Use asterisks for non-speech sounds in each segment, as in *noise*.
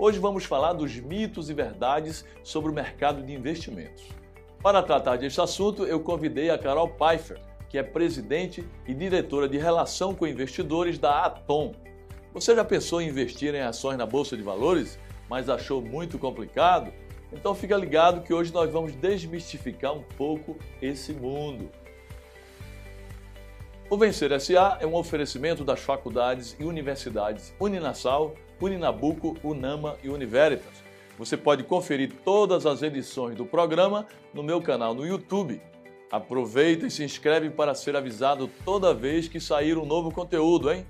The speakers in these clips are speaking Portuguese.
Hoje vamos falar dos mitos e verdades sobre o mercado de investimentos. Para tratar deste assunto, eu convidei a Carol Pfeiffer, que é presidente e diretora de relação com investidores da Atom. Você já pensou em investir em ações na bolsa de valores, mas achou muito complicado? Então fica ligado que hoje nós vamos desmistificar um pouco esse mundo. O Vencer SA é um oferecimento das faculdades e universidades Uninasal, Uninabuco, Unama e Univeritas. Você pode conferir todas as edições do programa no meu canal no YouTube. Aproveita e se inscreve para ser avisado toda vez que sair um novo conteúdo, hein?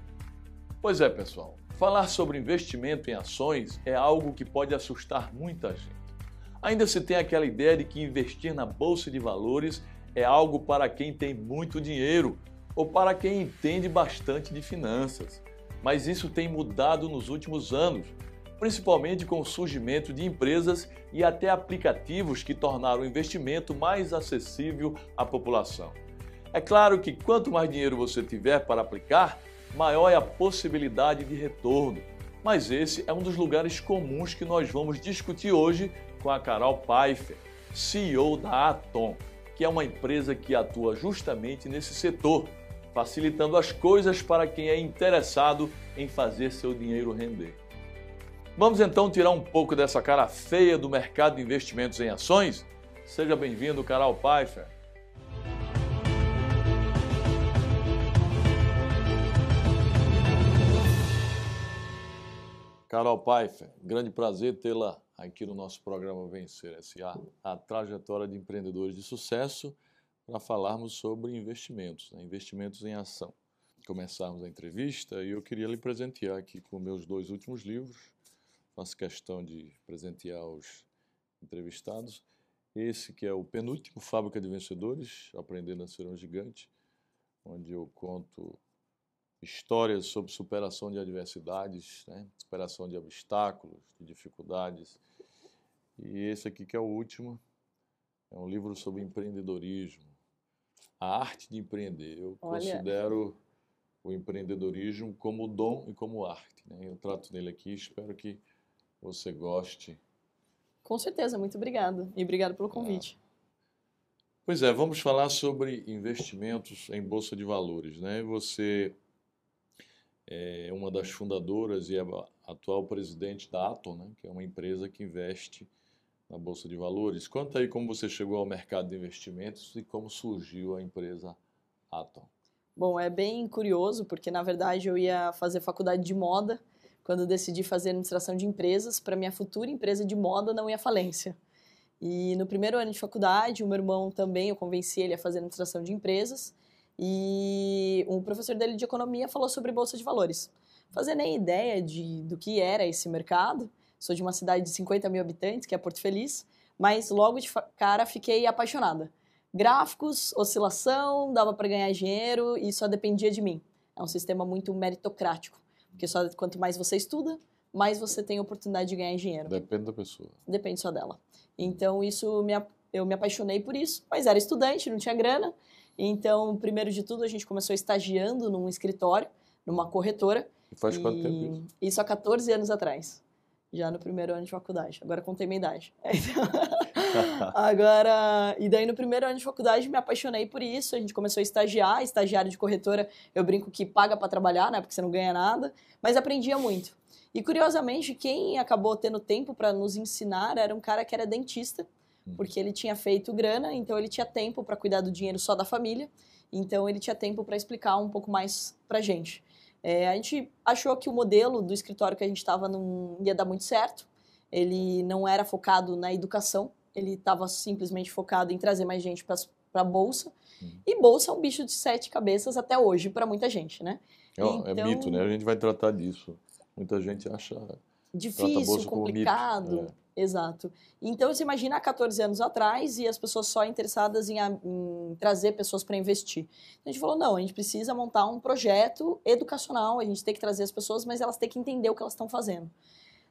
Pois é, pessoal. Falar sobre investimento em ações é algo que pode assustar muita gente. Ainda se tem aquela ideia de que investir na bolsa de valores é algo para quem tem muito dinheiro ou para quem entende bastante de finanças. Mas isso tem mudado nos últimos anos, principalmente com o surgimento de empresas e até aplicativos que tornaram o investimento mais acessível à população. É claro que quanto mais dinheiro você tiver para aplicar, maior é a possibilidade de retorno. Mas esse é um dos lugares comuns que nós vamos discutir hoje com a Carol Pfeiffer, CEO da Atom, que é uma empresa que atua justamente nesse setor facilitando as coisas para quem é interessado em fazer seu dinheiro render. Vamos então tirar um pouco dessa cara feia do mercado de investimentos em ações? Seja bem-vindo, Carol Pfeiffer. Carol Pfeiffer, grande prazer tê-la aqui no nosso programa Vencer S.A., a trajetória de empreendedores de sucesso para falarmos sobre investimentos, né? investimentos em ação. Começarmos a entrevista e eu queria lhe presentear aqui com meus dois últimos livros. Faço questão de presentear os entrevistados. Esse que é o penúltimo Fábrica de Vencedores, Aprendendo a Ser um Gigante, onde eu conto histórias sobre superação de adversidades, né? superação de obstáculos, de dificuldades. E esse aqui que é o último, é um livro sobre empreendedorismo, a arte de empreender. Eu Olha. considero o empreendedorismo como dom e como arte. Né? Eu trato dele aqui, espero que você goste. Com certeza, muito obrigado. E obrigado pelo convite. Ah. Pois é, vamos falar sobre investimentos em bolsa de valores. Né? Você é uma das fundadoras e é atual presidente da Atom, né? que é uma empresa que investe na Bolsa de Valores. Conta aí como você chegou ao mercado de investimentos e como surgiu a empresa Atom. Bom, é bem curioso, porque na verdade eu ia fazer faculdade de moda quando decidi fazer administração de empresas para minha futura empresa de moda não ir à falência. E no primeiro ano de faculdade, o meu irmão também, eu convenci ele a fazer administração de empresas, e um professor dele de economia falou sobre bolsa de valores. Fazer nem ideia de, do que era esse mercado, Sou de uma cidade de 50 mil habitantes, que é Porto Feliz, mas logo de cara fiquei apaixonada. Gráficos, oscilação, dava para ganhar dinheiro e só dependia de mim. É um sistema muito meritocrático, porque só quanto mais você estuda, mais você tem oportunidade de ganhar dinheiro. Depende da pessoa. Depende só dela. Então isso me, eu me apaixonei por isso, mas era estudante, não tinha grana. Então, primeiro de tudo, a gente começou estagiando num escritório, numa corretora. E faz e... quanto tempo isso? Isso há 14 anos atrás já no primeiro ano de faculdade. Agora contei minha idade. *laughs* *laughs* Agora, e daí no primeiro ano de faculdade me apaixonei por isso. A gente começou a estagiar, estagiário de corretora. Eu brinco que paga para trabalhar, né? Porque você não ganha nada, mas aprendia muito. E curiosamente, quem acabou tendo tempo para nos ensinar era um cara que era dentista, hum. porque ele tinha feito grana, então ele tinha tempo para cuidar do dinheiro só da família. Então ele tinha tempo para explicar um pouco mais para gente. É, a gente achou que o modelo do escritório que a gente estava não ia dar muito certo. Ele não era focado na educação, ele estava simplesmente focado em trazer mais gente para a bolsa. Hum. E bolsa é um bicho de sete cabeças até hoje para muita gente, né? É, então, é mito, né? A gente vai tratar disso. Muita gente acha difícil, complicado. É. Exato. Então, você imagina há 14 anos atrás e as pessoas só interessadas em, em trazer pessoas para investir. A gente falou, não, a gente precisa montar um projeto educacional, a gente tem que trazer as pessoas, mas elas têm que entender o que elas estão fazendo.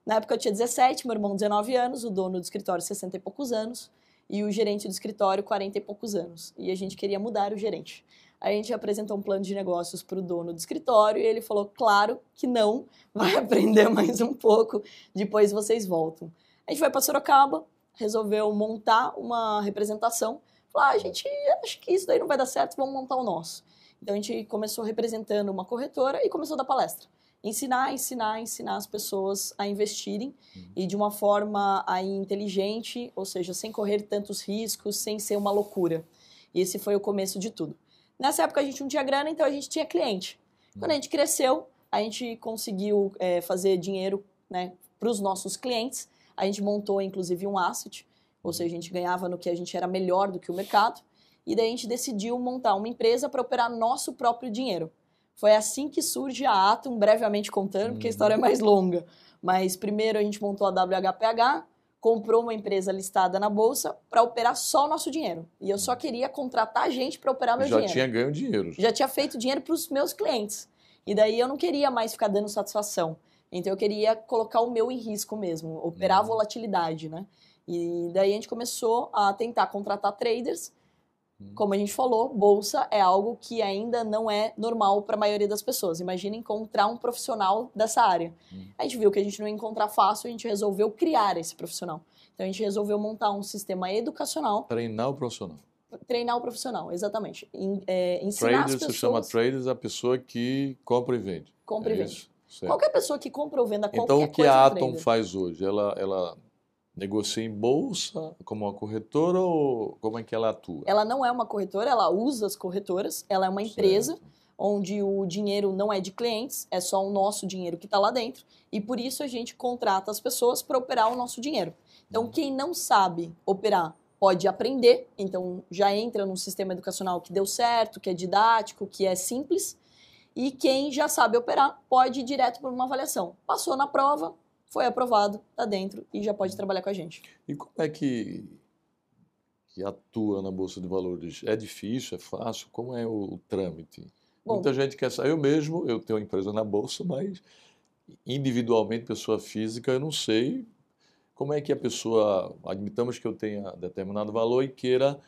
Na época eu tinha 17, meu irmão 19 anos, o dono do escritório 60 e poucos anos, e o gerente do escritório 40 e poucos anos. E a gente queria mudar o gerente. A gente apresentou um plano de negócios para o dono do escritório e ele falou: claro que não, vai *laughs* aprender mais um pouco, depois vocês voltam. A gente foi para Sorocaba, resolveu montar uma representação. Falou: ah, a gente acho que isso daí não vai dar certo, vamos montar o nosso. Então a gente começou representando uma corretora e começou a dar palestra. Ensinar, ensinar, ensinar as pessoas a investirem uhum. e de uma forma aí inteligente, ou seja, sem correr tantos riscos, sem ser uma loucura. E esse foi o começo de tudo. Nessa época a gente não tinha grana, então a gente tinha cliente. Quando a gente cresceu, a gente conseguiu é, fazer dinheiro né, para os nossos clientes. A gente montou, inclusive, um asset, ou seja, a gente ganhava no que a gente era melhor do que o mercado. E daí a gente decidiu montar uma empresa para operar nosso próprio dinheiro. Foi assim que surge a Atom, brevemente contando, porque a história é mais longa. Mas primeiro a gente montou a WHPH, comprou uma empresa listada na bolsa para operar só o nosso dinheiro. E eu só queria contratar gente para operar meu já dinheiro. Já tinha ganho dinheiro. Já tinha feito dinheiro para os meus clientes. E daí eu não queria mais ficar dando satisfação. Então eu queria colocar o meu em risco mesmo, operar a uhum. volatilidade, né? E daí a gente começou a tentar contratar traders como a gente falou, bolsa é algo que ainda não é normal para a maioria das pessoas. Imagina encontrar um profissional dessa área. Hum. A gente viu que a gente não ia encontrar fácil, a gente resolveu criar esse profissional. Então a gente resolveu montar um sistema educacional. Treinar o profissional. Treinar o profissional, exatamente. é, ensinar Traders, as pessoas... se chama traders a pessoa que compra e vende. Compra é e vende. Qualquer pessoa que compra ou venda qualquer Então o que a Atom faz hoje? Ela, ela negocia em bolsa como uma corretora ou como é que ela atua? Ela não é uma corretora, ela usa as corretoras, ela é uma empresa certo. onde o dinheiro não é de clientes, é só o nosso dinheiro que está lá dentro e por isso a gente contrata as pessoas para operar o nosso dinheiro. Então, uhum. quem não sabe operar pode aprender, então já entra num sistema educacional que deu certo, que é didático, que é simples. E quem já sabe operar pode ir direto para uma avaliação. Passou na prova, foi aprovado, está dentro e já pode trabalhar com a gente. E como é que, que atua na Bolsa de Valores? É difícil, é fácil? Como é o, trâmite? Bom, Muita gente quer saber. Eu mesmo, eu tenho uma empresa na Bolsa, mas individualmente, pessoa física, eu não sei como é que a pessoa, admitamos que eu tenha determinado valor e queira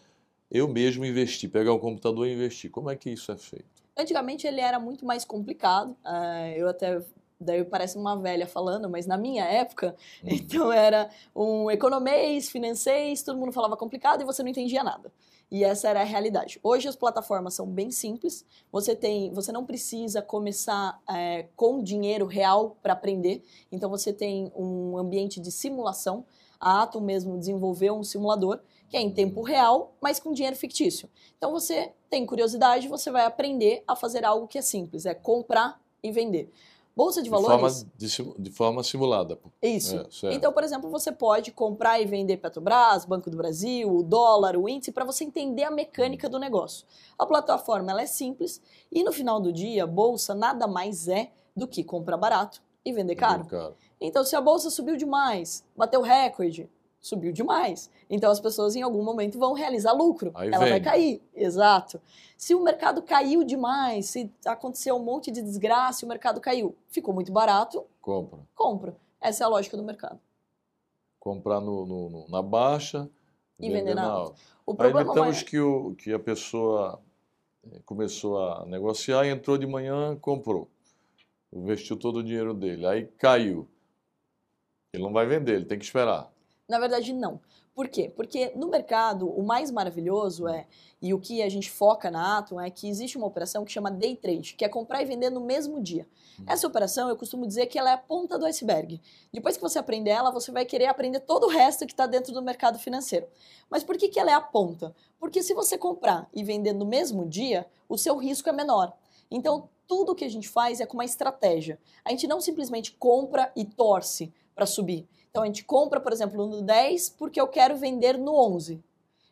eu mesmo investir, pegar o computador e investir. Como é que isso é feito? Antigamente ele era muito mais complicado. Uh, eu até daí parece uma velha falando, mas na minha época, uhum. então era um economês, financês, todo mundo falava complicado e você não entendia nada. E essa era a realidade. Hoje as plataformas são bem simples. Você tem, você não precisa começar é, com dinheiro real para aprender. Então você tem um ambiente de simulação. A Atom mesmo desenvolveu um simulador que é em tempo real, mas com dinheiro fictício. Então você tem curiosidade, você vai aprender a fazer algo que é simples, é comprar e vender. Bolsa de, de valores. Forma de, de, forma simulada. Isso. É, então, por exemplo, você pode comprar e vender Petrobras, Banco do Brasil, o dólar, o índice, para você entender a mecânica do negócio. A plataforma ela é simples e no final do dia, a bolsa nada mais é do que comprar barato e vender caro. caro. Então, se a bolsa subiu demais, bateu recorde, subiu demais. Então as pessoas em algum momento vão realizar lucro. Aí Ela vem. vai cair. Exato. Se o mercado caiu demais, se aconteceu um monte de desgraça e o mercado caiu, ficou muito barato. Compra. Compra. Essa é a lógica do mercado. Comprar no, no, no na baixa e vender na alta. O problema Aí admitamos é... que, o, que a pessoa eh, começou a negociar, entrou de manhã, comprou. Investiu todo o dinheiro dele. Aí caiu. Ele não vai vender, ele tem que esperar. Na verdade, não. Por quê? Porque no mercado, o mais maravilhoso é, e o que a gente foca na Atom, é que existe uma operação que chama day trade, que é comprar e vender no mesmo dia. Uhum. Essa operação, eu costumo dizer que ela é a ponta do iceberg. Depois que você aprender ela, você vai querer aprender todo o resto que está dentro do mercado financeiro. Mas por que, que ela é a ponta? Porque se você comprar e vender no mesmo dia, o seu risco é menor. Então, tudo que a gente faz é com uma estratégia. A gente não simplesmente compra e torce para subir. Então a gente compra, por exemplo, no 10 porque eu quero vender no 11.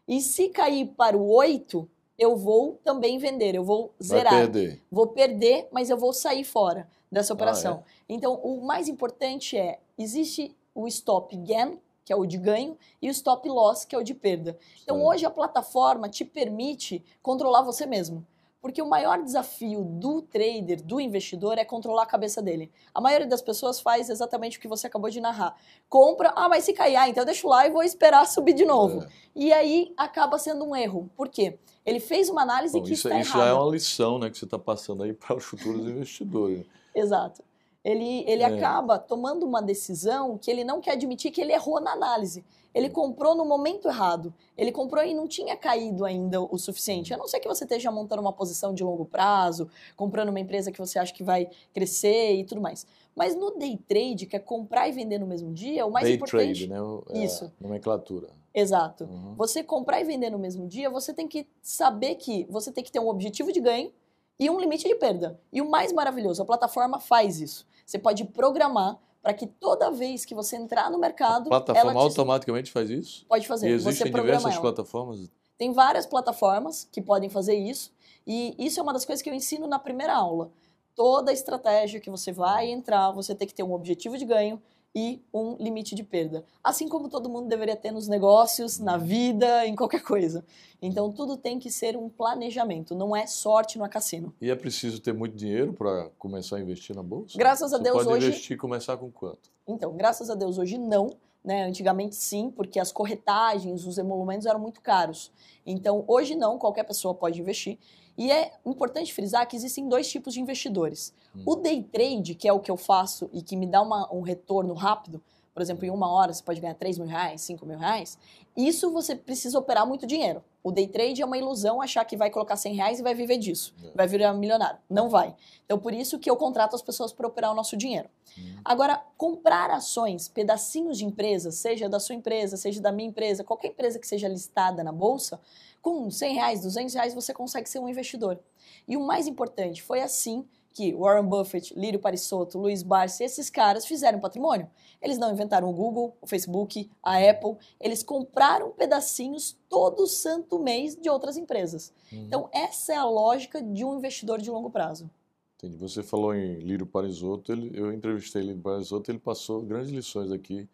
E se cair para o 8, eu vou também vender, eu vou zerar. Vai perder. Vou perder, mas eu vou sair fora dessa operação. Ah, é? Então o mais importante é, existe o stop gain, que é o de ganho, e o stop loss, que é o de perda. Então hoje a plataforma te permite controlar você mesmo. Porque o maior desafio do trader, do investidor, é controlar a cabeça dele. A maioria das pessoas faz exatamente o que você acabou de narrar. Compra, ah, mas se cair, ah, então eu deixo lá e vou esperar subir de novo. É. E aí acaba sendo um erro. Por quê? Ele fez uma análise Bom, que isso, está Isso errada. é uma lição né, que você está passando aí para os futuros investidores. *laughs* Exato. Ele, ele é. acaba tomando uma decisão que ele não quer admitir que ele errou na análise. Ele comprou no momento errado. Ele comprou e não tinha caído ainda o suficiente. A não ser que você esteja montando uma posição de longo prazo, comprando uma empresa que você acha que vai crescer e tudo mais. Mas no day trade, que é comprar e vender no mesmo dia, o mais day importante. Day trade, né? É Isso. Nomenclatura. Exato. Uhum. Você comprar e vender no mesmo dia, você tem que saber que você tem que ter um objetivo de ganho e um limite de perda. E o mais maravilhoso, a plataforma faz isso. Você pode programar para que toda vez que você entrar no mercado. A plataforma te... automaticamente faz isso? Pode fazer. E existem diversas ela. plataformas? Tem várias plataformas que podem fazer isso. E isso é uma das coisas que eu ensino na primeira aula. Toda estratégia que você vai entrar, você tem que ter um objetivo de ganho e um limite de perda. Assim como todo mundo deveria ter nos negócios, na vida, em qualquer coisa. Então tudo tem que ser um planejamento, não é sorte no cassino. E é preciso ter muito dinheiro para começar a investir na bolsa? Graças a Deus pode hoje. Pode investir começar com quanto? Então, graças a Deus hoje não. Né? Antigamente sim, porque as corretagens, os emolumentos eram muito caros. Então, hoje não, qualquer pessoa pode investir. E é importante frisar que existem dois tipos de investidores. Hum. O day trade, que é o que eu faço e que me dá uma, um retorno rápido, por exemplo, em uma hora você pode ganhar 3 mil reais, 5 mil reais, isso você precisa operar muito dinheiro. O day trade é uma ilusão achar que vai colocar 100 reais e vai viver disso, é. vai virar milionário. Não vai. Então, por isso que eu contrato as pessoas para operar o nosso dinheiro. Hum. Agora, comprar ações, pedacinhos de empresas, seja da sua empresa, seja da minha empresa, qualquer empresa que seja listada na bolsa, com 100 reais, 200 reais, você consegue ser um investidor. E o mais importante, foi assim que Warren Buffett, Lírio Parisotto, Luiz Barsi, esses caras fizeram patrimônio. Eles não inventaram o Google, o Facebook, a Apple, eles compraram pedacinhos todo santo mês de outras empresas. Uhum. Então, essa é a lógica de um investidor de longo prazo. Entendi. Você falou em Lírio Parisotto, ele, eu entrevistei Lírio Parisotto, ele passou grandes lições aqui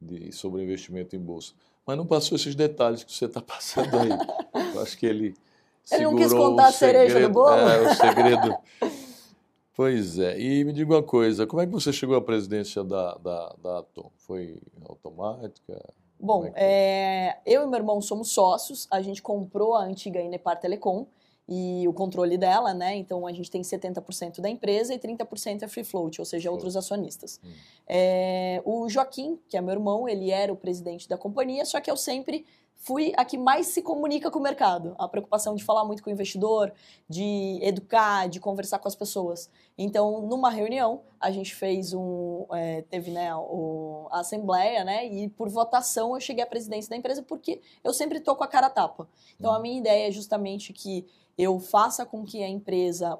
de, sobre investimento em bolsa mas não passou esses detalhes que você está *laughs* passando aí. Eu acho que ele. Ele não quis contar a cereja do bolo? É, o segredo. *laughs* pois é. E me diga uma coisa: como é que você chegou à presidência da, da, da Atom? Foi automática? Bom, é, é eu e meu irmão somos sócios, a gente comprou a antiga Inepar Telecom e o controle dela, né? Então a gente tem 70% da empresa e 30% é free float, ou seja, outros acionistas. Hum. É, o Joaquim, que é meu irmão, ele era o presidente da companhia, só que eu sempre fui a que mais se comunica com o mercado. A preocupação de falar muito com o investidor, de educar, de conversar com as pessoas. Então, numa reunião, a gente fez um. É, teve né, o, a assembleia, né? E por votação eu cheguei à presidência da empresa porque eu sempre estou com a cara tapa. Então, a minha ideia é justamente que eu faça com que a empresa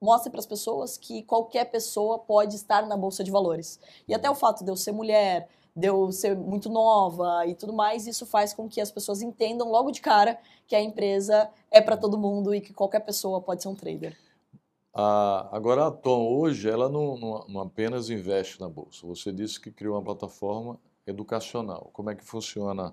mostre para as pessoas que qualquer pessoa pode estar na bolsa de valores. E até o fato de eu ser mulher, de eu ser muito nova e tudo mais, isso faz com que as pessoas entendam logo de cara que a empresa é para todo mundo e que qualquer pessoa pode ser um trader. Ah, agora a Tom hoje ela não, não, não apenas investe na bolsa. Você disse que criou uma plataforma educacional. Como é que funciona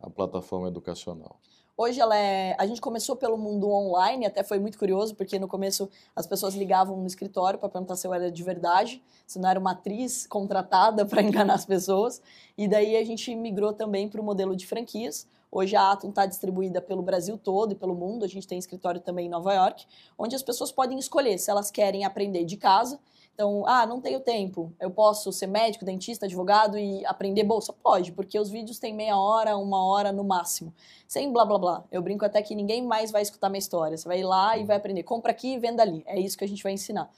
a plataforma educacional? Hoje ela é. A gente começou pelo mundo online, até foi muito curioso, porque no começo as pessoas ligavam no escritório para perguntar se eu era de verdade, se não era uma atriz contratada *laughs* para enganar as pessoas. E daí a gente migrou também para o modelo de franquias. Hoje a Atom está distribuída pelo Brasil todo e pelo mundo. A gente tem escritório também em Nova York, onde as pessoas podem escolher se elas querem aprender de casa então, ah, não tenho tempo. Eu posso ser médico, dentista, advogado e aprender bolsa? Pode, porque os vídeos têm meia hora, uma hora no máximo. Sem blá blá blá. Eu brinco até que ninguém mais vai escutar minha história. Você vai ir lá e vai aprender. Compra aqui e venda ali. É isso que a gente vai ensinar.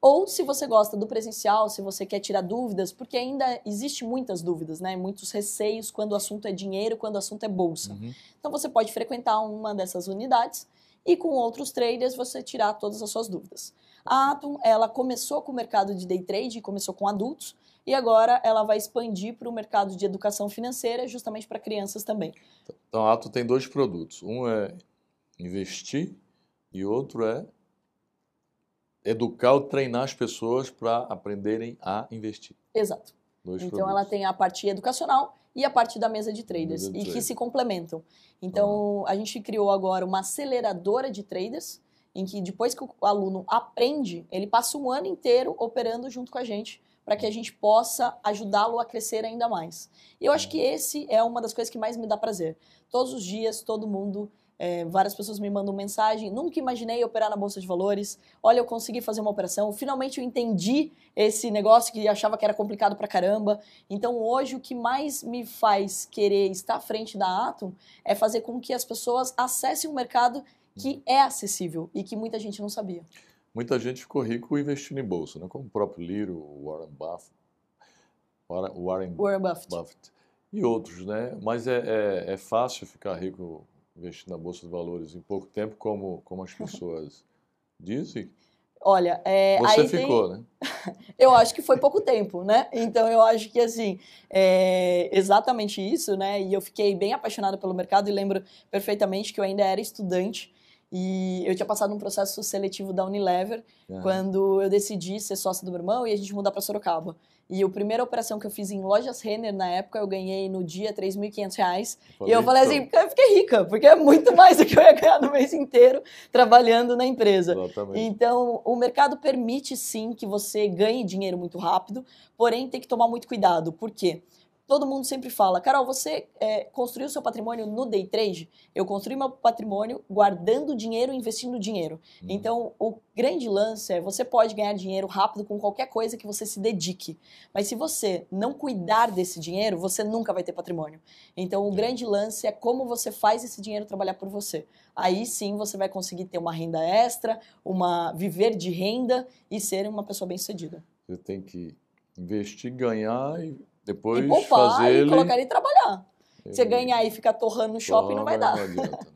Ou se você gosta do presencial, se você quer tirar dúvidas, porque ainda existe muitas dúvidas, né? Muitos receios quando o assunto é dinheiro, quando o assunto é bolsa. Uhum. Então você pode frequentar uma dessas unidades e com outros traders você tirar todas as suas dúvidas. A Atom, ela começou com o mercado de day trade, começou com adultos, e agora ela vai expandir para o mercado de educação financeira, justamente para crianças também. Então a Atom tem dois produtos. Um é investir e outro é educar ou treinar as pessoas para aprenderem a investir. Exato. Dois então produtos. ela tem a parte educacional e a parte da mesa de traders, mesa de e que se complementam. Então, ah. a gente criou agora uma aceleradora de traders, em que depois que o aluno aprende, ele passa um ano inteiro operando junto com a gente para que a gente possa ajudá-lo a crescer ainda mais. E eu acho que esse é uma das coisas que mais me dá prazer. Todos os dias, todo mundo é, várias pessoas me mandam mensagem. Nunca imaginei operar na Bolsa de Valores. Olha, eu consegui fazer uma operação. Finalmente eu entendi esse negócio que achava que era complicado pra caramba. Então hoje o que mais me faz querer estar à frente da Atom é fazer com que as pessoas acessem um mercado que é acessível e que muita gente não sabia. Muita gente ficou rico investindo em bolsa, né? como o próprio Liro, Warren Buffett, Warren, Warren Buffett. Buffett e outros, né? Mas é, é, é fácil ficar rico investir na Bolsa de Valores em pouco tempo, como, como as *laughs* pessoas dizem? Olha, é, você ficou, tem... né? *laughs* eu acho que foi pouco tempo, né? Então eu acho que assim é exatamente isso, né? E eu fiquei bem apaixonada pelo mercado e lembro perfeitamente que eu ainda era estudante e eu tinha passado um processo seletivo da Unilever uhum. quando eu decidi ser sócia do meu irmão e a gente mudar para Sorocaba. E a primeira operação que eu fiz em lojas Renner na época, eu ganhei no dia R$ 3.500. E eu falei assim, eu fiquei rica, porque é muito *laughs* mais do que eu ia ganhar no mês inteiro trabalhando na empresa. Exatamente. Então, o mercado permite sim que você ganhe dinheiro muito rápido, porém tem que tomar muito cuidado. Por quê? Todo mundo sempre fala, Carol, você é, construiu seu patrimônio no day trade? Eu construí meu patrimônio guardando dinheiro e investindo dinheiro. Uhum. Então, o grande lance é você pode ganhar dinheiro rápido com qualquer coisa que você se dedique. Mas se você não cuidar desse dinheiro, você nunca vai ter patrimônio. Então, o grande lance é como você faz esse dinheiro trabalhar por você. Aí sim você vai conseguir ter uma renda extra, uma viver de renda e ser uma pessoa bem-sucedida. Você tem que investir, ganhar e depois e poupar fazer e ele... colocar ele trabalhar. Você ganhar e ficar torrando no shopping não vai dar. Não adianta, né?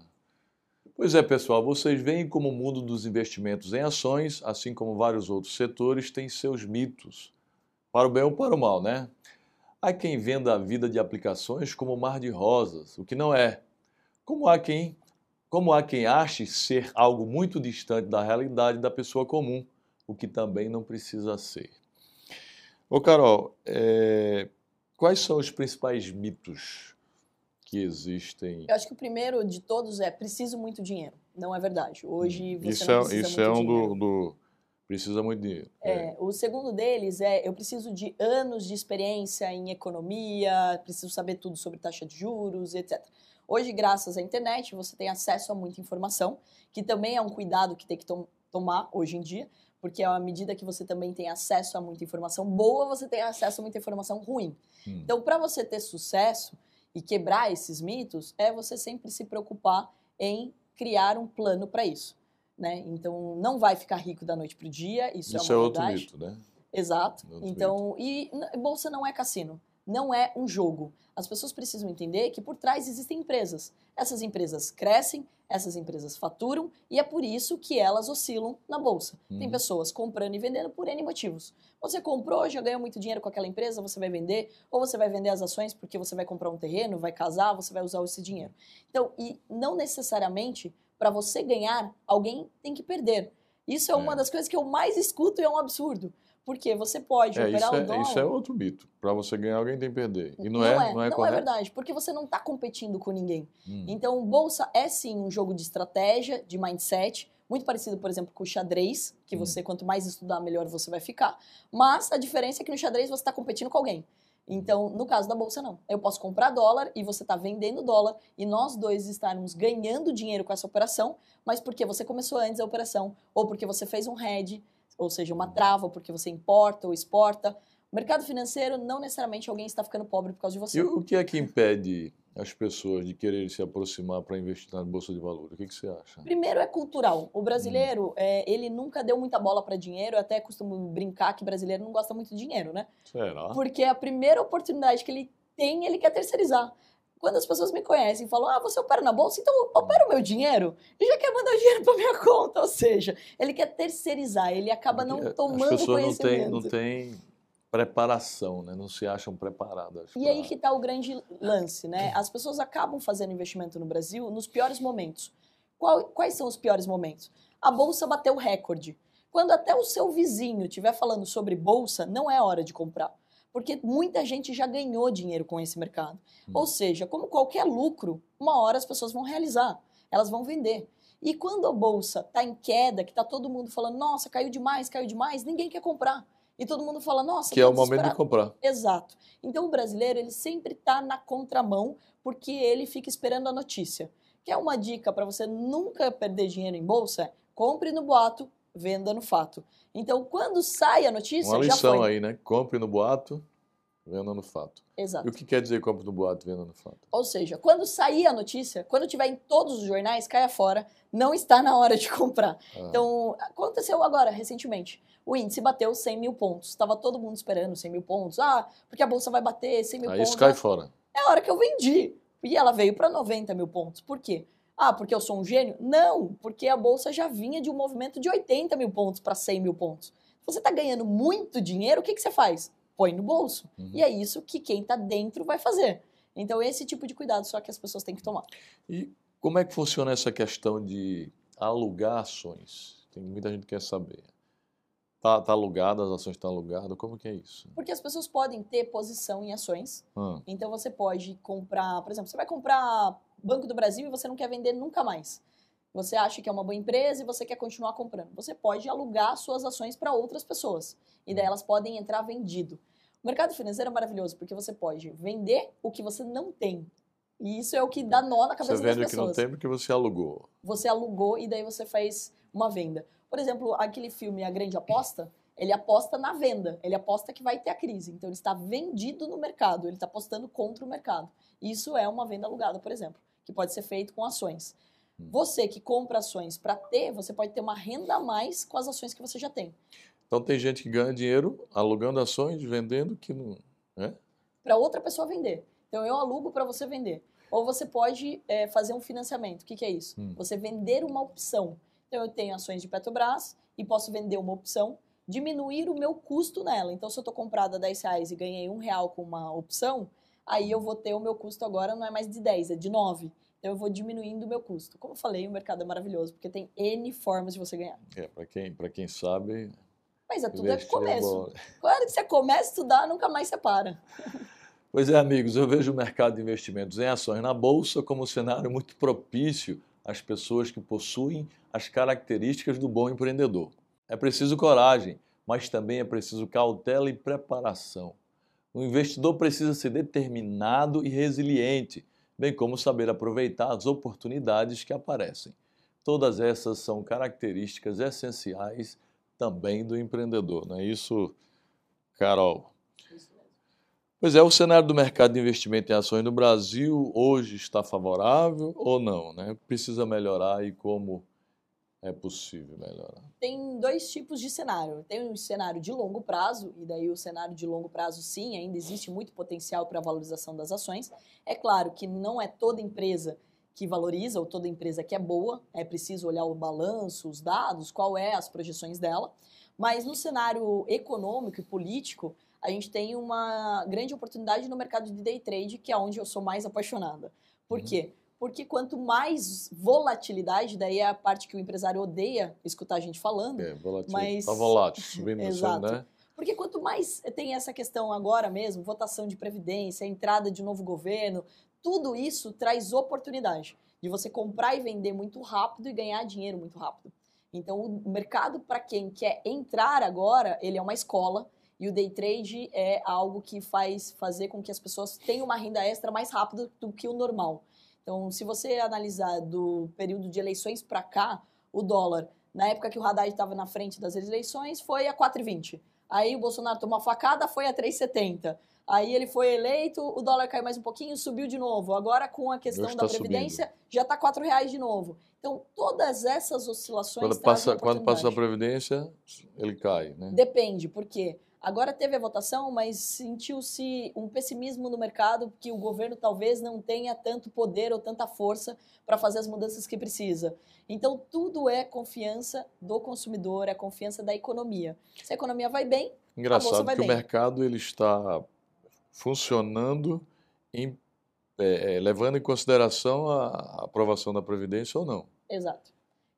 Pois é, pessoal, vocês veem como o mundo dos investimentos em ações, assim como vários outros setores, tem seus mitos, para o bem ou para o mal, né? Há quem venda a vida de aplicações como mar de rosas, o que não é. Como há quem, como há quem ache ser algo muito distante da realidade da pessoa comum, o que também não precisa ser. Ô Carol, é, Quais são os principais mitos que existem? Eu acho que o primeiro de todos é preciso muito dinheiro. Não é verdade. Hoje você isso não é, precisa isso é um dinheiro. do, do, precisa muito dinheiro. É, é. O segundo deles é eu preciso de anos de experiência em economia, preciso saber tudo sobre taxa de juros, etc. Hoje, graças à internet, você tem acesso a muita informação, que também é um cuidado que tem que tom tomar hoje em dia, porque à medida que você também tem acesso a muita informação boa, você tem acesso a muita informação ruim. Hum. Então, para você ter sucesso e quebrar esses mitos, é você sempre se preocupar em criar um plano para isso. Né? Então, não vai ficar rico da noite para o dia, isso, isso é uma é outro mito, né? Exato. Outro então, mito. e bolsa não é cassino não é um jogo. As pessoas precisam entender que por trás existem empresas. Essas empresas crescem, essas empresas faturam e é por isso que elas oscilam na bolsa. Uhum. Tem pessoas comprando e vendendo por N motivos. Você comprou, já ganhou muito dinheiro com aquela empresa, você vai vender, ou você vai vender as ações porque você vai comprar um terreno, vai casar, você vai usar esse dinheiro. Então, e não necessariamente para você ganhar, alguém tem que perder. Isso é uma é. das coisas que eu mais escuto e é um absurdo. Porque você pode é, operar o é, dólar... Isso é outro mito. Para você ganhar, alguém tem que perder. E não, não é, é, não é Não é correto? é verdade, porque você não está competindo com ninguém. Hum. Então, bolsa é sim um jogo de estratégia, de mindset, muito parecido, por exemplo, com o xadrez, que hum. você, quanto mais estudar, melhor você vai ficar. Mas a diferença é que no xadrez você está competindo com alguém. Então, no caso da bolsa, não. Eu posso comprar dólar e você está vendendo dólar e nós dois estarmos ganhando dinheiro com essa operação, mas porque você começou antes a operação ou porque você fez um hedge ou seja, uma trava porque você importa ou exporta. O mercado financeiro, não necessariamente alguém está ficando pobre por causa de você. E o que é que impede as pessoas de querer se aproximar para investir na bolsa de valores? O que, que, você acha? Primeiro é cultural. O brasileiro, hum. é, ele nunca deu muita bola para dinheiro. Eu até costumo brincar que brasileiro não gosta muito de dinheiro, né? Será? Porque a primeira oportunidade que ele tem, ele quer terceirizar quando as pessoas me conhecem e falam, ah, você opera na bolsa, então opera o meu dinheiro e já quer mandar o dinheiro para minha *laughs* conta. Ou seja, ele quer terceirizar, ele acaba não tomando As pessoas conhecimento. não têm, não têm preparação, né? não se acham preparadas. E pra... aí que está o grande lance, né? As pessoas acabam fazendo investimento no Brasil nos piores momentos. Qual, quais são os piores momentos? A bolsa bateu recorde. Quando até o seu vizinho estiver falando sobre bolsa, não é hora de comprar porque muita gente já ganhou dinheiro com esse mercado. Hum. Ou seja, como qualquer lucro, uma hora as pessoas vão realizar, elas vão vender. E quando a bolsa está em queda, que está todo mundo falando, nossa, caiu demais, caiu demais, ninguém quer comprar. E todo mundo fala, nossa, que é o momento de comprar. Exato. Então o brasileiro ele sempre está na contramão porque ele fica esperando a notícia. Quer uma dica para você nunca perder dinheiro em bolsa? Compre no boato, venda no fato. Então, quando sai a notícia, Uma já lição foi. aí, né? Compre no boato, venda no fato. Exato. E o que quer dizer compre no boato, venda no fato? Ou seja, quando sair a notícia, quando tiver em todos os jornais, caia fora, não está na hora de comprar. Ah, Então, aconteceu agora, recentemente. O índice bateu 100 mil pontos. Estava todo mundo esperando 100 mil pontos. Ah, porque a bolsa vai bater 100 mil aí pontos. isso cai Ah, fora. É a hora que eu vendi. E ela veio para 90 mil pontos. Por quê? Ah, porque eu sou um gênio? Não, porque a bolsa já vinha de um movimento de 80 mil pontos para 100 mil pontos. Você está ganhando muito dinheiro, o que, que você faz? Põe no bolso. Uhum. E é isso que quem está dentro vai fazer. Então, esse tipo de cuidado só que as pessoas têm que tomar. E como é que funciona essa questão de alugar ações? Tem muita gente que quer saber. Tá, tá alugada, as ações estão alugadas, como que é isso? Porque as pessoas podem ter posição em ações. Ah, Então, você pode comprar, por exemplo, você vai comprar Banco do Brasil e você não quer vender nunca mais. Você acha que é uma boa empresa e você quer continuar comprando. Você pode alugar suas ações para outras pessoas. E daí elas podem entrar vendido. O mercado financeiro é maravilhoso porque você pode vender o que você não tem. E isso é o que dá nó na você cabeça das vende o que não pessoas. tem porque você alugou. Você alugou e daí você faz uma venda. Por exemplo, aquele filme A Grande Aposta, ele aposta na venda. Ele aposta que vai ter a crise. Então ele está vendido no mercado, ele está apostando contra o mercado. Isso é uma venda alugada, por exemplo, que pode ser feito com ações. Hum. Você que compra ações para ter, você pode ter uma renda a mais com as ações que você já tem. Então tem gente que ganha dinheiro alugando ações, vendendo, que não. Né? Para outra pessoa vender. Então eu alugo para você vender. Ou você pode é, fazer um financiamento. O que, que é isso? Hum. Você vender uma opção. Então eu tenho ações de Petrobras e posso vender uma opção, diminuir o meu custo nela. Então se eu estou comprada a 10 reais e ganhei um real com uma opção, aí eu vou ter o meu custo agora não é mais de 10, é de 9. Então eu vou diminuindo o meu custo. Como eu falei, o mercado é maravilhoso, porque tem N formas de você ganhar. É, para quem, pra quem sabe, Mas é tudo é começo. Quando você começa a estudar, nunca mais você para. Pois é, amigos, eu vejo o mercado de investimentos em ações na bolsa como um cenário muito propício às pessoas que possuem as características do bom empreendedor. É preciso coragem, mas também é preciso cautela e preparação. O investidor precisa ser determinado e resiliente, bem como saber aproveitar as oportunidades que aparecem. Todas essas são características essenciais também do empreendedor, não é isso, Carol? Pois é, o cenário do mercado de investimento em ações no Brasil hoje está favorável ou não? Né? Precisa melhorar e como é possível melhorar? tem dois tipos de cenário. Tem um cenário de longo prazo, e daí o cenário de longo prazo, sim, ainda existe muito potencial para a valorização das ações. É claro que não é toda empresa que valoriza ou toda empresa que é boa, é preciso olhar o balanço, os dados, qual é as projeções dela. Mas no cenário econômico e político, a gente tem uma grande oportunidade no mercado de day trade, que é onde eu sou mais apaixonada. Por Uhum. quê? Porque quanto mais volatilidade, daí é a parte que o empresário odeia escutar a gente falando, É, volátil, Mas- tá volátil, subindo, *laughs* Exato. descendo, né? porque quanto mais tem essa questão agora mesmo, votação de previdência, entrada de novo governo, tudo isso traz oportunidade de você comprar e vender muito rápido e ganhar dinheiro muito rápido. Então, o mercado para quem quer entrar agora, ele é uma escola e o day trade é algo que faz fazer com que as pessoas tenham uma renda extra mais rápido do que o normal. Então, se você analisar do período de eleições para cá, o dólar, na época que o Haddad estava na frente das eleições, foi a 4,20. Aí o Bolsonaro tomou uma facada, foi a 3,70. Aí ele foi eleito, o dólar caiu mais um pouquinho, subiu de novo. Agora, com a questão da tá Previdência, já está R$ reais de novo. Então, todas essas oscilações Quando passa, quando passa a. Previdência, ele cai, né? Depende, porque agora teve a votação, mas sentiu-se um pessimismo no mercado que o governo talvez não tenha tanto poder ou tanta força para fazer as mudanças que precisa. Então, tudo é confiança do consumidor, é confiança da economia. Se a economia vai bem, Engraçado vai que o bem. mercado ele está funcionando em- é, é, levando em consideração a, aprovação da Previdência ou não. exato.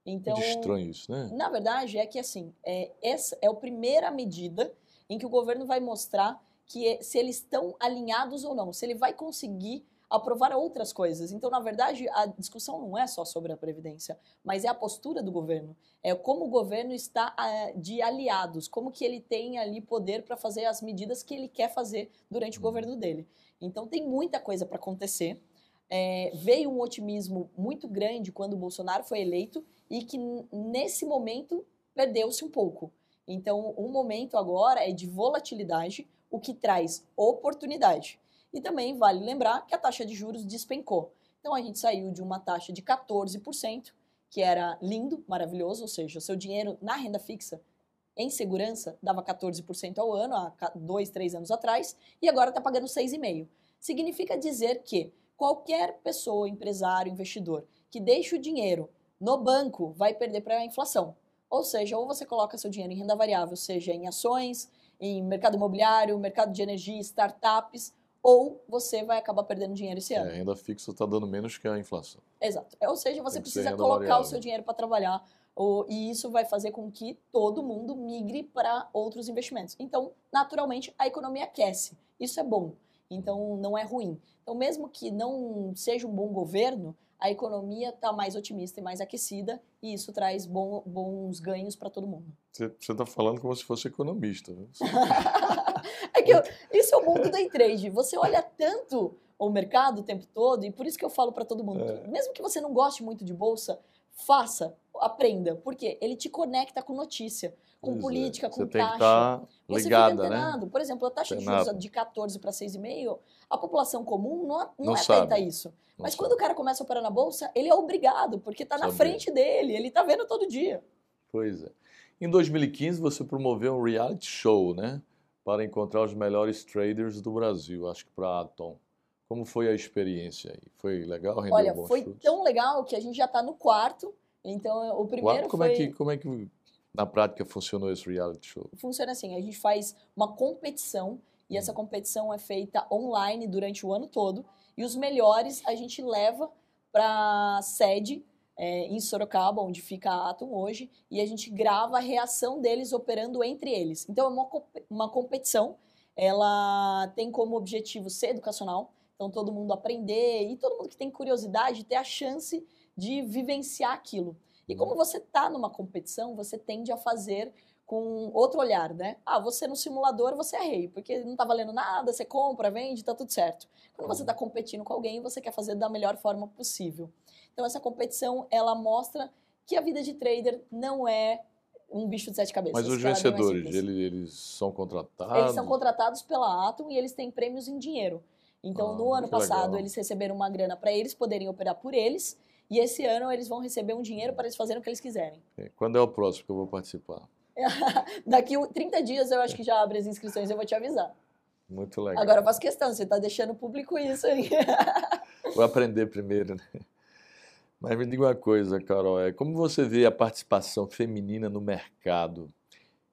Então, Muito estranho isso, né? Na verdade, é que assim, é, essa é a primeira medida em que o governo vai mostrar que é- se eles estão alinhados ou não, se ele vai conseguir aprovar outras coisas. Então, na verdade, a discussão não é só sobre a Previdência, mas é a postura do governo. É como o governo está ah, de aliados, como que ele tem ali poder para fazer as medidas que ele quer fazer durante o Uhum. governo dele. Então, tem muita coisa para acontecer. É, veio um otimismo muito grande quando o Bolsonaro foi eleito e que nesse momento perdeu-se um pouco. Então, o momento agora é de volatilidade, o que traz oportunidade. E também vale lembrar que a taxa de juros despencou. Então, a gente saiu de uma taxa de 14%, que era lindo, maravilhoso, ou seja, o seu dinheiro na renda fixa, em segurança, dava 14% ao ano, há dois, três anos atrás, e agora está pagando 6,5%. Significa dizer que qualquer pessoa, empresário, investidor, que deixa o dinheiro no banco, vai perder para a inflação. Ou seja, ou você coloca seu dinheiro em renda variável, seja em ações, em mercado imobiliário, mercado de energia, startups, ou você vai acabar perdendo dinheiro esse É, ano. a renda fixa está dando menos que a inflação. Exato. Ou seja, você precisa colocar variável. o seu dinheiro para trabalhar, ou- e isso vai fazer com que todo mundo migre para outros investimentos. Então, naturalmente, a economia aquece. Isso é bom. Então, não é ruim. Então, mesmo que não seja um bom governo, a economia está mais otimista e mais aquecida, e isso traz bom- bons ganhos para todo mundo. Você está falando como se fosse economista. Viu? *laughs* *laughs* É que eu, isso é o mundo do day trade. Você olha tanto o mercado o tempo todo, e por isso que eu falo para todo mundo, É. mesmo que você não goste muito de bolsa, faça, aprenda, porque ele te conecta com notícia, com Pois é, política, com Você taxa. estar Você ligada, fica né? antenado. Por exemplo, a taxa de juros de 14 para 6,5, a população comum não, não, Não é atenta a isso. Não Mas sabe. quando o cara começa a operar na bolsa, ele é obrigado, porque está na frente dele, ele está vendo todo dia. Pois é. Em 2015, você promoveu um reality show, né? Para encontrar os melhores traders do Brasil, acho que para a Atom. Como foi a experiência aí? Foi legal? Rendeu Olha, foi frutos? tão legal que a gente já está no quarto. Então, o primeiro Qual- como, foi... é que, como é que, na prática, funcionou esse reality show? funciona assim: a gente faz uma competição e essa competição é feita online durante o ano todo e os melhores a gente leva para sede é, em Sorocaba, onde fica a Atom hoje, e a gente grava a reação deles operando entre eles. Então é uma, uma competição, ela tem como objetivo ser educacional, então todo mundo aprender e todo mundo que tem curiosidade ter a chance de vivenciar aquilo. E como você está numa competição, você tende a fazer com outro olhar, né? Ah, você no simulador você é rei, porque não tá valendo nada, você compra, vende, tá tudo certo. Quando você está competindo com alguém, você quer fazer da melhor forma possível. Então essa competição, ela mostra que a vida de trader não é um bicho de sete cabeças. Mas os é vencedores, simples. eles, eles são contratados? Eles são contratados pela Atom e eles têm prêmios em dinheiro. Então, Ah, no ano passado, legal. eles receberam uma grana para eles poderem operar por eles, e esse ano eles vão receber um dinheiro para eles fazerem o que eles quiserem. É, Quando é o próximo que eu vou participar? *laughs* Daqui 30 dias eu acho que já abre as inscrições, eu vou te avisar. Muito legal. Agora eu faço questão, você tá deixando público isso aí. *laughs* Vou aprender primeiro, né? Mas me diga uma coisa, Carol, é como você vê a participação feminina no mercado,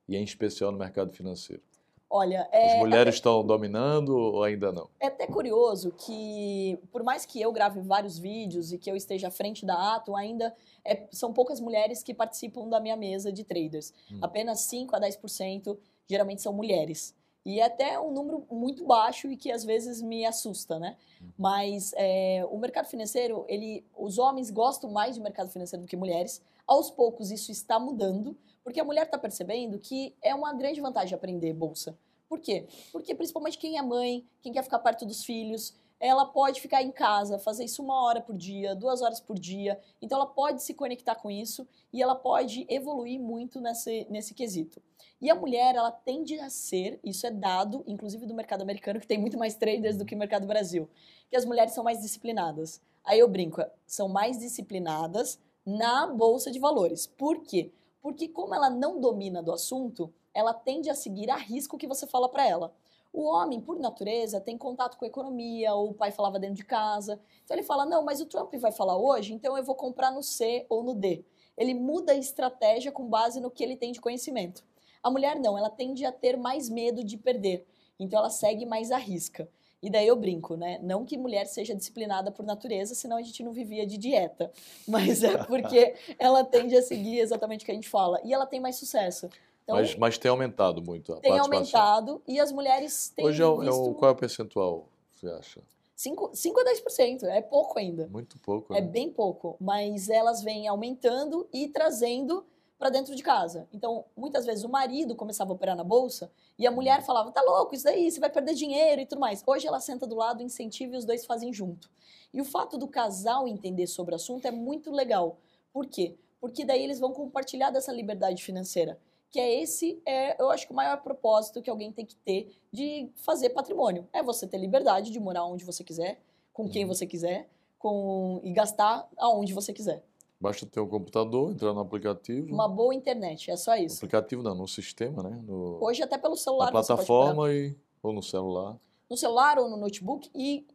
e em especial no mercado financeiro? Olha, As é, mulheres estão dominando ou ainda não? é até curioso que, por mais que eu grave vários vídeos e que eu esteja à frente da Atom, ainda é- são poucas mulheres que participam da minha mesa de traders. Hum. Apenas 5 a 10% geralmente são mulheres. E é até um número muito baixo e que às vezes me assusta, né? Mas é, o mercado financeiro, ele, os homens gostam mais de mercado financeiro do que mulheres. Aos poucos isso está mudando, porque a mulher está percebendo que é uma grande vantagem aprender bolsa. Por quê? Porque principalmente quem é mãe, quem quer ficar perto dos filhos, ela pode ficar em casa, fazer isso uma hora por dia, duas horas por dia. Então ela pode se conectar com isso e ela pode evoluir muito nesse, nesse quesito. E a mulher, ela tende a ser, isso é dado, inclusive do mercado americano, que tem muito mais traders do que o mercado Brasil, que as mulheres são mais disciplinadas. Aí eu brinco, são mais disciplinadas na bolsa de valores. Por quê? Porque como ela não domina do assunto, ela tende a seguir a risco que você fala para ela. O homem, por natureza, tem contato com a economia, ou o pai falava dentro de casa. Então ele fala: não, mas o Trump vai falar hoje, então eu vou comprar no C ou no D. Ele muda a estratégia com base no que ele tem de conhecimento. A mulher não, ela tende a ter mais medo de perder. Então ela segue mais a risca. E daí eu brinco, né? Não que mulher seja disciplinada por natureza, senão a gente não vivia de dieta. *laughs* Mas é porque ela tende a seguir exatamente o que a gente fala. E ela tem mais sucesso. Então, mas, mas tem aumentado muito a tem aumentado e as mulheres têm Hoje é o, é visto... o- qual é o percentual, você acha? 5, 5 a 10%, é pouco ainda. Muito pouco. É né? bem pouco, mas elas vêm aumentando e trazendo para dentro de casa. Então, muitas vezes o marido começava a operar na bolsa e a mulher falava: "Tá louco isso daí, você vai perder dinheiro e tudo mais". Hoje ela senta do lado, incentiva e os dois fazem junto. E o fato do casal entender sobre o assunto é muito legal. Por quê? Porque daí eles vão compartilhar dessa liberdade financeira. Que é esse, é, eu acho que o maior propósito que alguém tem que ter de fazer patrimônio. É você ter liberdade de morar onde você quiser, com quem Uhum. você quiser, com e gastar aonde você quiser. Basta ter um computador, entrar no aplicativo. Uma boa internet, é só isso. aplicativo não, no sistema, né? No, Hoje até pelo na celular operar. plataforma e, ou no celular. no celular ou no notebook e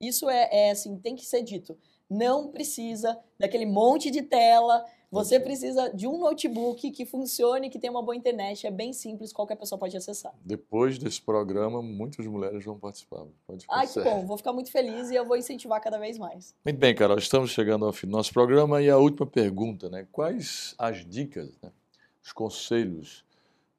isso é, é assim, tem que ser dito. Não precisa daquele monte de tela. Você precisa de um notebook que funcione, que tenha uma boa internet. É bem simples, qualquer pessoa pode acessar. Depois desse programa, muitas mulheres vão participar. Pode Ai, que bom. Vou ficar muito feliz e eu vou incentivar cada vez mais. Muito bem, Carol, estamos chegando ao fim do nosso programa e a última pergunta, né? Quais as dicas, né? os conselhos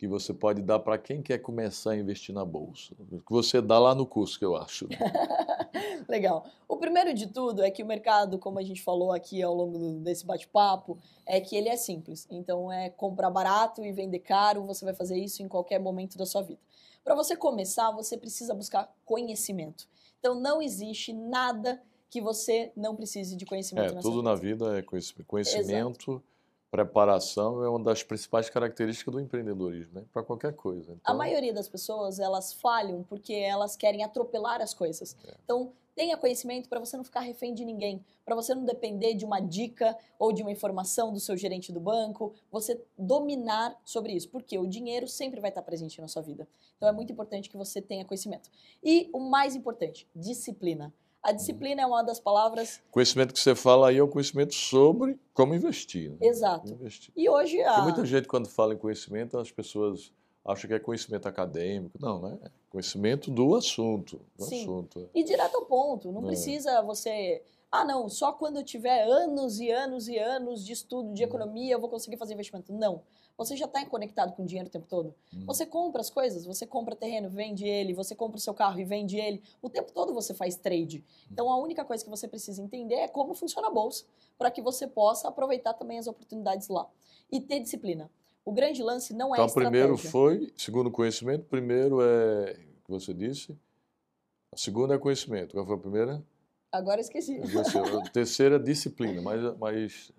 que você pode dar para quem quer começar a investir na bolsa? Que você dá lá no curso, que eu acho. né? *laughs* Legal. O primeiro de tudo é que o mercado, como a gente falou aqui ao longo desse bate-papo, é que ele é simples. Então é comprar barato e vender caro, você vai fazer isso em qualquer momento da sua vida. Para você começar, você precisa buscar conhecimento. Então não existe nada que você não precise de conhecimento É, na tudo sua na vida. vida é conhecimento. Conhecimento, preparação é uma das principais características do empreendedorismo, né? Para qualquer coisa. A Então, maioria das pessoas, elas falham porque elas querem atropelar as coisas. É. Então, tenha conhecimento para você não ficar refém de ninguém, para você não depender de uma dica ou de uma informação do seu gerente do banco, você dominar sobre isso, porque o dinheiro sempre vai estar presente na sua vida. Então, é muito importante que você tenha conhecimento. E o mais importante, disciplina. A disciplina é uma das palavras conhecimento que você fala aí é o conhecimento sobre como investir. né? exato. Como investir. E hoje a Porque muita gente, quando fala em conhecimento, as pessoas acham que é conhecimento acadêmico. Não, né? É conhecimento do assunto. Do Sim. assunto. E direto ao ponto, não É. precisa você. Ah, não, só quando eu tiver anos e anos e anos de estudo Uhum. de economia eu vou conseguir fazer investimento. Não. Você já está conectado com o dinheiro o tempo todo. Hum. Você compra as coisas, você compra terreno, vende ele, você compra o seu carro e vende ele. O tempo todo você faz trade. Então a única coisa que você precisa entender é como funciona a bolsa, para que você possa aproveitar também as oportunidades lá. E ter disciplina. O grande lance não é Então, estratégia. primeiro foi, segundo conhecimento, primeiro é o que você disse. A segunda é conhecimento. Qual foi a primeira? Agora esqueci. A terceira é disciplina, mas, mas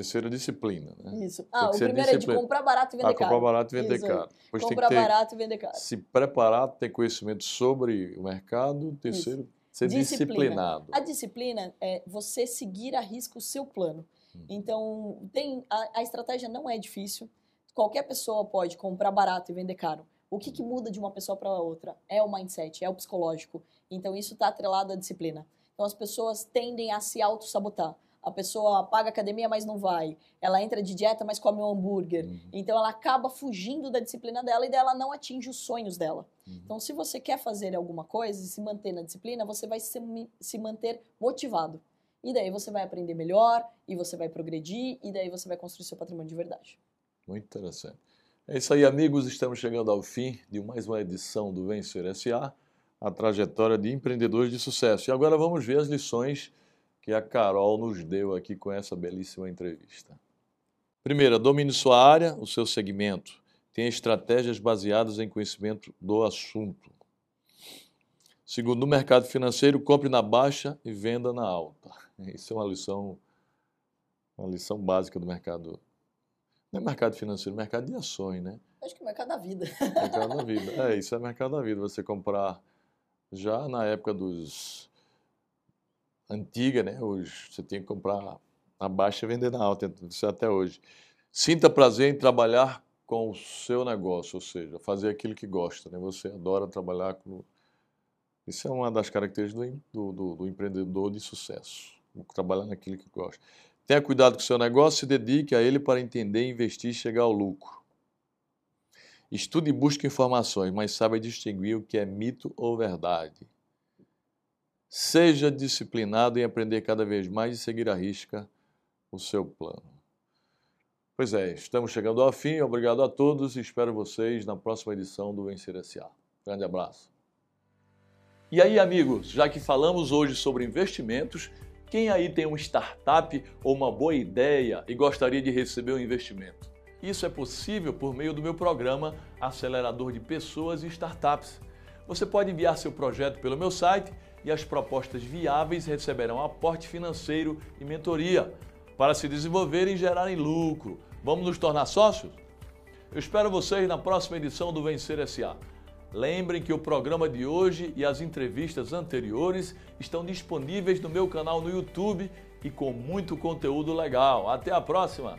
terceira disciplina, né? Isso. Ah, o primeiro é de disciplina. comprar barato e vender Ah, comprar caro. barato e vender Isso caro. Depois tem que Comprar ter, barato e vender caro. se preparar, ter conhecimento sobre o mercado. Terceiro, ser Disciplina. disciplinado. A disciplina é você seguir a risco o seu plano. Hum. Então, tem a, a estratégia não é difícil. Qualquer pessoa pode comprar barato e vender caro. O que, que muda de uma pessoa para outra? É o mindset, é o psicológico. Então, isso está atrelado à disciplina. Então, as pessoas tendem a se auto-sabotar. A pessoa paga academia, mas não vai. Ela entra de dieta, mas come um hambúrguer. Uhum. Então, ela acaba fugindo da disciplina dela e dela não atinge os sonhos dela. Uhum. Então, se você quer fazer alguma coisa e se manter na disciplina, você vai se, se manter motivado. E daí você vai aprender melhor, e você vai progredir, e daí você vai construir seu patrimônio de verdade. Muito interessante. É isso aí, amigos. Estamos chegando ao fim de mais uma edição do Vencer SA, a trajetória de empreendedores de sucesso. E agora vamos ver as lições que a Carol nos deu aqui com essa belíssima entrevista. Primeira, domine sua área, o seu segmento. Tenha estratégias baseadas em conhecimento do assunto. Segundo, no mercado financeiro, compre na baixa e venda na alta. *laughs* Isso é uma lição, uma lição básica do mercado não é mercado financeiro, é mercado de ações, né? Acho que é o mercado da vida. Mercado da *laughs* vida. É, isso é mercado da vida. Você comprar já na época dos antiga, né? Hoje você tem que comprar na baixa e vender na alta, isso é até hoje. Sinta prazer em trabalhar com o seu negócio, ou seja, fazer aquilo que gosta, né? Você adora trabalhar com isso é uma das características do, do, do- do empreendedor de sucesso, trabalhar naquilo que gosta. Tenha cuidado com o seu negócio, se dedique a ele para entender, investir e chegar ao lucro. Estude e busque informações, mas saiba distinguir o que é mito ou verdade. Seja disciplinado em aprender cada vez mais e seguir à risca o seu plano. Pois é, estamos chegando ao fim. Obrigado a todos e espero vocês na próxima edição do Vencer S.A. Grande abraço. E aí, amigos, já que falamos hoje sobre investimentos, quem aí tem uma startup ou uma boa ideia e gostaria de receber um investimento? Isso é possível por meio do meu programa Acelerador de Pessoas e Startups. Você pode enviar seu projeto pelo meu site e as propostas viáveis receberão aporte financeiro e mentoria para se desenvolverem e gerarem lucro. Vamos nos tornar sócios? Eu espero vocês na próxima edição do Vencer SA. Lembrem que o programa de hoje e as entrevistas anteriores estão disponíveis no meu canal no YouTube e com muito conteúdo legal. Até a próxima!